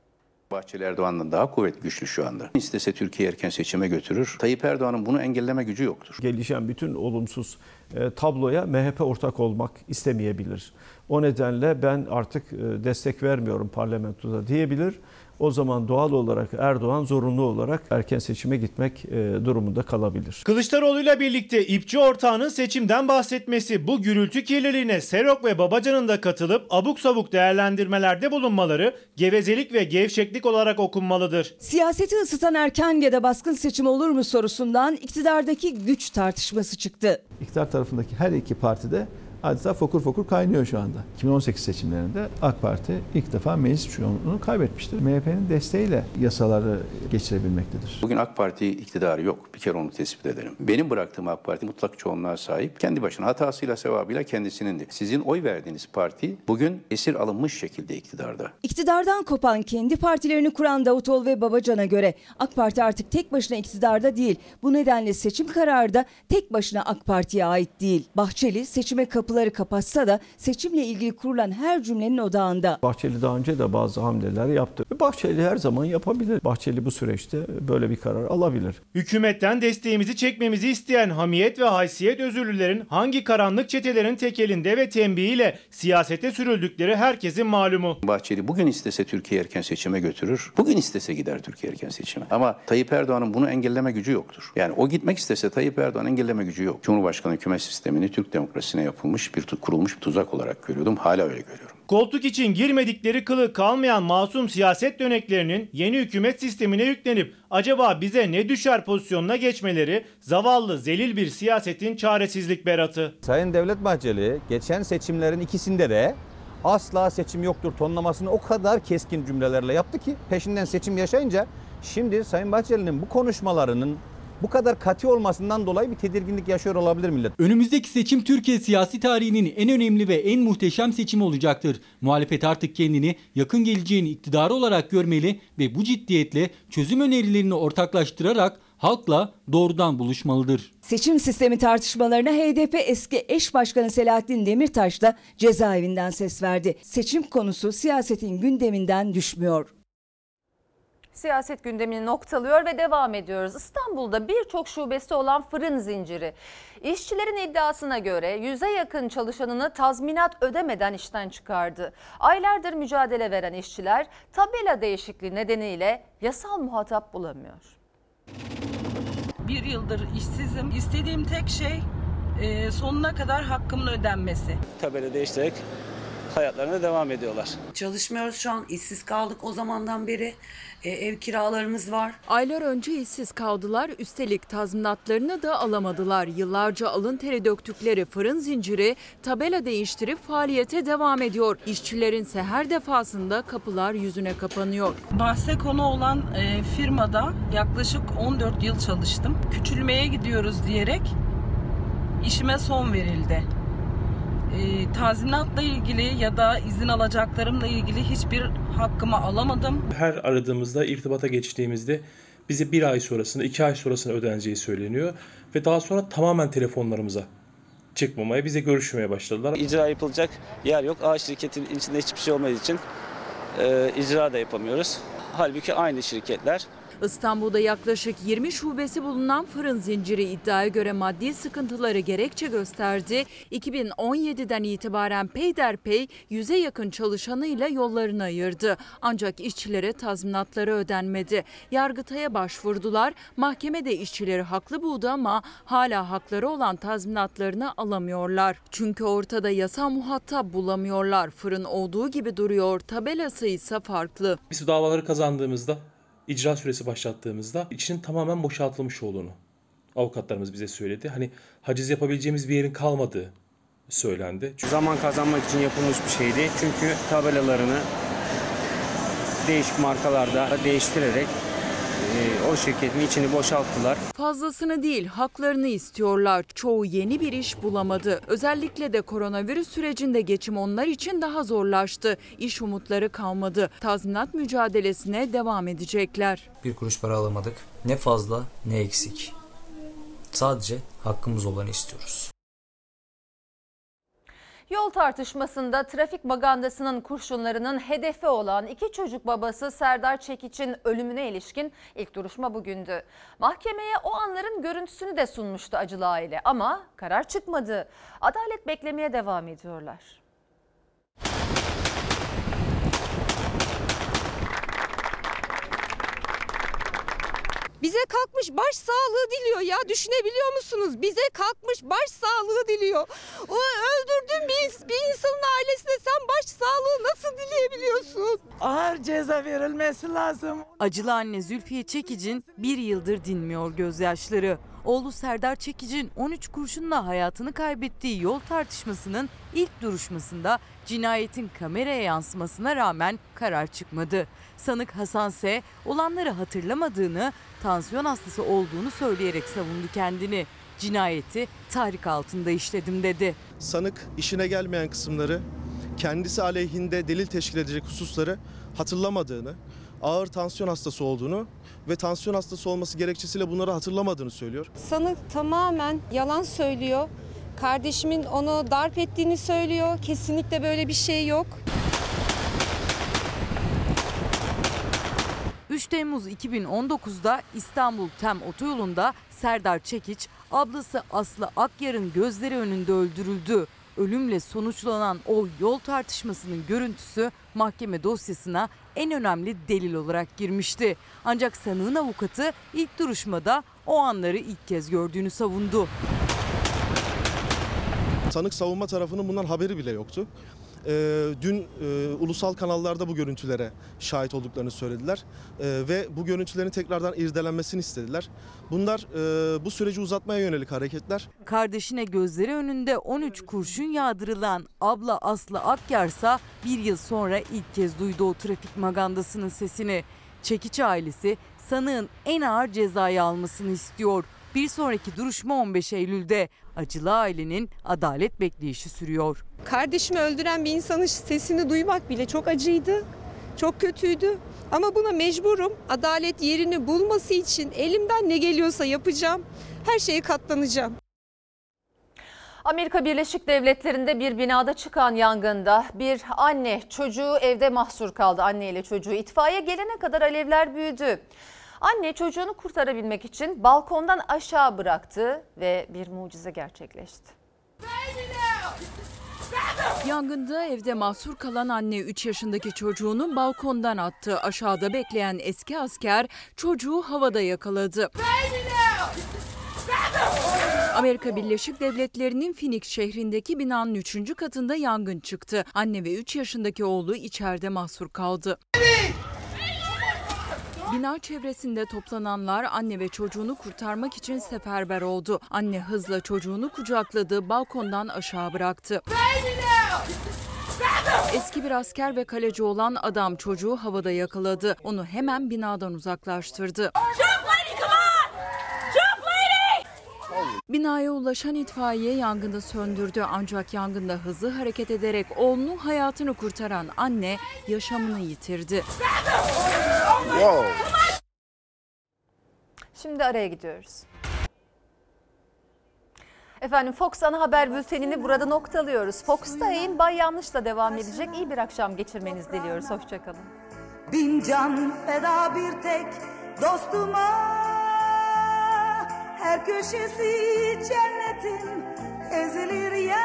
Bahçeli Erdoğan'dan daha kuvvetli güçlü şu anda. İstese Türkiye erken seçime götürür. Tayyip Erdoğan'ın bunu engelleme gücü yoktur. Gelişen bütün olumsuz e, tabloya MHP ortak olmak istemeyebilir. O nedenle ben artık e, destek vermiyorum parlamentoda diyebilir. O zaman doğal olarak Erdoğan zorunlu olarak erken seçime gitmek e, durumunda kalabilir. Kılıçdaroğlu'yla birlikte ipçi ortağının seçimden bahsetmesi bu gürültü kirliliğine Serok ve Babacan'ın da katılıp abuk sabuk değerlendirmelerde bulunmaları gevezelik ve gevşeklik olarak okunmalıdır. Siyaseti ısıtan erken ya da baskın seçim olur mu sorusundan iktidardaki güç tartışması çıktı. İktidar tarafındaki her iki partide adeta fokur fokur kaynıyor şu anda. 2018 seçimlerinde AK Parti ilk defa meclis çoğunluğunu kaybetmiştir. MHP'nin desteğiyle yasaları geçirebilmektedir. Bugün AK Parti iktidarı yok. Bir kere onu tespit edelim. Benim bıraktığım AK Parti mutlak çoğunluğa sahip. Kendi başına hatasıyla sevabıyla kendisinindir. Sizin oy verdiğiniz parti bugün esir alınmış şekilde iktidarda. İktidardan kopan kendi partilerini kuran Davutoğlu ve Babacan'a göre AK Parti artık tek başına iktidarda değil. Bu nedenle seçim kararı da tek başına AK Parti'ye ait değil. Bahçeli seçime kapıları kapatsa da seçimle ilgili kurulan her cümlenin odağında. Bahçeli daha önce de bazı hamleler yaptı. Bahçeli her zaman yapabilir. Bahçeli bu süreçte böyle bir karar alabilir. Hükümetten desteğimizi çekmemizi isteyen hamiyet ve haysiyet özürlülerin hangi karanlık çetelerin tekelinde ve tembihiyle siyasete sürüldükleri herkesin malumu. Bahçeli bugün istese Türkiye erken seçime götürür. Bugün istese gider Türkiye erken seçime. Ama Tayyip Erdoğan'ın bunu engelleme gücü yoktur. Yani o gitmek istese Tayyip Erdoğan engelleme gücü yok. Cumhurbaşkanı hükümet sistemini Türk demokrasisine yapılmış bir kurulmuş bir tuzak olarak görüyordum. Hala öyle görüyorum. Koltuk için girmedikleri kılı kalmayan masum siyaset döneklerinin yeni hükümet sistemine yüklenip acaba bize ne düşer pozisyonuna geçmeleri zavallı zelil bir siyasetin çaresizlik beratı. Sayın Devlet Bahçeli geçen seçimlerin ikisinde de asla seçim yoktur tonlamasını o kadar keskin cümlelerle yaptı ki peşinden seçim yaşayınca şimdi Sayın Bahçeli'nin bu konuşmalarının bu kadar katı olmasından dolayı bir tedirginlik yaşıyor olabilir millet. Önümüzdeki seçim Türkiye siyasi tarihinin en önemli ve en muhteşem seçimi olacaktır. Muhalefet artık kendini yakın geleceğin iktidarı olarak görmeli ve bu ciddiyetle çözüm önerilerini ortaklaştırarak halkla doğrudan buluşmalıdır. Seçim sistemi tartışmalarına HDP eski eş başkanı Selahattin Demirtaş da cezaevinden ses verdi. Seçim konusu siyasetin gündeminden düşmüyor. Siyaset gündemini noktalıyor ve devam ediyoruz. İstanbul'da birçok şubesi olan fırın zinciri. İşçilerin iddiasına göre yüze yakın çalışanını tazminat ödemeden işten çıkardı. Aylardır mücadele veren işçiler tabela değişikliği nedeniyle yasal muhatap bulamıyor. Bir yıldır işsizim. İstediğim tek şey e, sonuna kadar hakkımın ödenmesi. tabela değiştirerek hayatlarına devam ediyorlar. Çalışmıyoruz şu an. işsiz kaldık o zamandan beri. E, ev kiralarımız var. Aylar önce işsiz kaldılar, üstelik tazminatlarını da alamadılar. Yıllarca alın teri döktükleri fırın zinciri tabela değiştirip faaliyete devam ediyor. İşçilerinse her defasında kapılar yüzüne kapanıyor. Bahse konu olan e, firmada yaklaşık 14 yıl çalıştım. Küçülmeye gidiyoruz diyerek işime son verildi. E, tazminatla ilgili ya da izin alacaklarımla ilgili hiçbir hakkımı alamadım. Her aradığımızda, irtibata geçtiğimizde bize bir ay sonrasında, iki ay sonrasında ödeneceği söyleniyor. Ve daha sonra tamamen telefonlarımıza çıkmamaya, bize görüşmeye başladılar. İcra yapılacak yer yok. A şirketin içinde hiçbir şey olmadığı için e, icra da yapamıyoruz. Halbuki aynı şirketler. İstanbul'da yaklaşık 20 şubesi bulunan fırın zinciri iddiaya göre maddi sıkıntıları gerekçe gösterdi. 2017'den itibaren peyderpey yüze yakın çalışanıyla yollarını ayırdı. Ancak işçilere tazminatları ödenmedi. Yargıtay'a başvurdular. Mahkeme de işçileri haklı buldu ama hala hakları olan tazminatlarını alamıyorlar. Çünkü ortada yasa muhatap bulamıyorlar. Fırın olduğu gibi duruyor. Tabelası ise farklı. Biz davaları kazandığımızda, icra süresi başlattığımızda içinin tamamen boşaltılmış olduğunu avukatlarımız bize söyledi. Hani haciz yapabileceğimiz bir yerin kalmadığı söylendi. Zaman kazanmak için yapılmış bir şeydi. Çünkü tabelalarını değişik markalarda değiştirerek o şirketin içini boşalttılar. Fazlasını değil haklarını istiyorlar. Çoğu yeni bir iş bulamadı. Özellikle de koronavirüs sürecinde geçim onlar için daha zorlaştı. İş umutları kalmadı. Tazminat mücadelesine devam edecekler. Bir kuruş para alamadık. Ne fazla ne eksik. Sadece hakkımız olanı istiyoruz. Yol tartışmasında trafik magandasının kurşunlarının hedefi olan iki çocuk babası Serdar Çekiç'in ölümüne ilişkin ilk duruşma bugündü. Mahkemeye o anların görüntüsünü de sunmuştu acılı aile ama karar çıkmadı. Adalet beklemeye devam ediyorlar. Bize kalkmış baş sağlığı diliyor ya düşünebiliyor musunuz? Bize kalkmış baş sağlığı diliyor. O öldürdüğün bir, bir insanın ailesine sen baş sağlığı nasıl dileyebiliyorsun? Ağır ceza verilmesi lazım. Acılı anne Zülfiye Çekic'in bir yıldır dinmiyor gözyaşları. Oğlu Serdar Çekic'in 13 kurşunla hayatını kaybettiği yol tartışmasının ilk duruşmasında cinayetin kameraya yansımasına rağmen karar çıkmadı. Sanık Hasan S. olanları hatırlamadığını, tansiyon hastası olduğunu söyleyerek savundu kendini. Cinayeti tahrik altında işledim dedi. Sanık işine gelmeyen kısımları, kendisi aleyhinde delil teşkil edecek hususları hatırlamadığını, ağır tansiyon hastası olduğunu ve tansiyon hastası olması gerekçesiyle bunları hatırlamadığını söylüyor. Sanık tamamen yalan söylüyor. Kardeşimin onu darp ettiğini söylüyor. Kesinlikle böyle bir şey yok. 3 Temmuz 2019'da İstanbul Tem Otoyolu'nda Serdar Çekiç, ablası Aslı Akyar'ın gözleri önünde öldürüldü. Ölümle sonuçlanan o yol tartışmasının görüntüsü mahkeme dosyasına en önemli delil olarak girmişti. Ancak sanığın avukatı ilk duruşmada o anları ilk kez gördüğünü savundu. Sanık savunma tarafının bundan haberi bile yoktu. Ee, dün e, ulusal kanallarda bu görüntülere şahit olduklarını söylediler Ee, ve bu görüntülerin tekrardan irdelenmesini istediler. Bunlar e, bu süreci uzatmaya yönelik hareketler. Kardeşine gözleri önünde 13 kurşun yağdırılan abla Aslı Akyarsa bir yıl sonra ilk kez duydu o trafik magandasının sesini. Çekiç ailesi sanığın en ağır cezayı almasını istiyor. Bir sonraki duruşma 15 Eylül'de acılı ailenin adalet bekleyişi sürüyor. Kardeşimi öldüren bir insanın sesini duymak bile çok acıydı. Çok kötüydü. Ama buna mecburum. Adalet yerini bulması için elimden ne geliyorsa yapacağım. Her şeye katlanacağım. Amerika Birleşik Devletleri'nde bir binada çıkan yangında bir anne çocuğu evde mahsur kaldı. Anne ile çocuğu itfaiye gelene kadar alevler büyüdü. Anne çocuğunu kurtarabilmek için balkondan aşağı bıraktı ve bir mucize gerçekleşti. Yangında evde mahsur kalan anne 3 yaşındaki çocuğunu balkondan attı. Aşağıda bekleyen eski asker çocuğu havada yakaladı. Amerika Birleşik Devletleri'nin Phoenix şehrindeki binanın 3. katında yangın çıktı. Anne ve 3 yaşındaki oğlu içeride mahsur kaldı. Bina çevresinde toplananlar anne ve çocuğunu kurtarmak için seferber oldu. Anne hızla çocuğunu kucakladı, balkondan aşağı bıraktı. Eski bir asker ve kaleci olan adam çocuğu havada yakaladı. Onu hemen binadan uzaklaştırdı. Binaya ulaşan itfaiye yangını söndürdü ancak yangında hızlı hareket ederek oğlunun hayatını kurtaran anne yaşamını yitirdi. Şimdi araya gidiyoruz. Efendim Fox ana haber bültenini burada noktalıyoruz. Fox'ta yayın Bay Yanlış'la devam edecek. İyi bir akşam geçirmenizi diliyoruz. Hoşçakalın. Bin can feda bir tek dostuma Her köşesi cennetin ezilir yer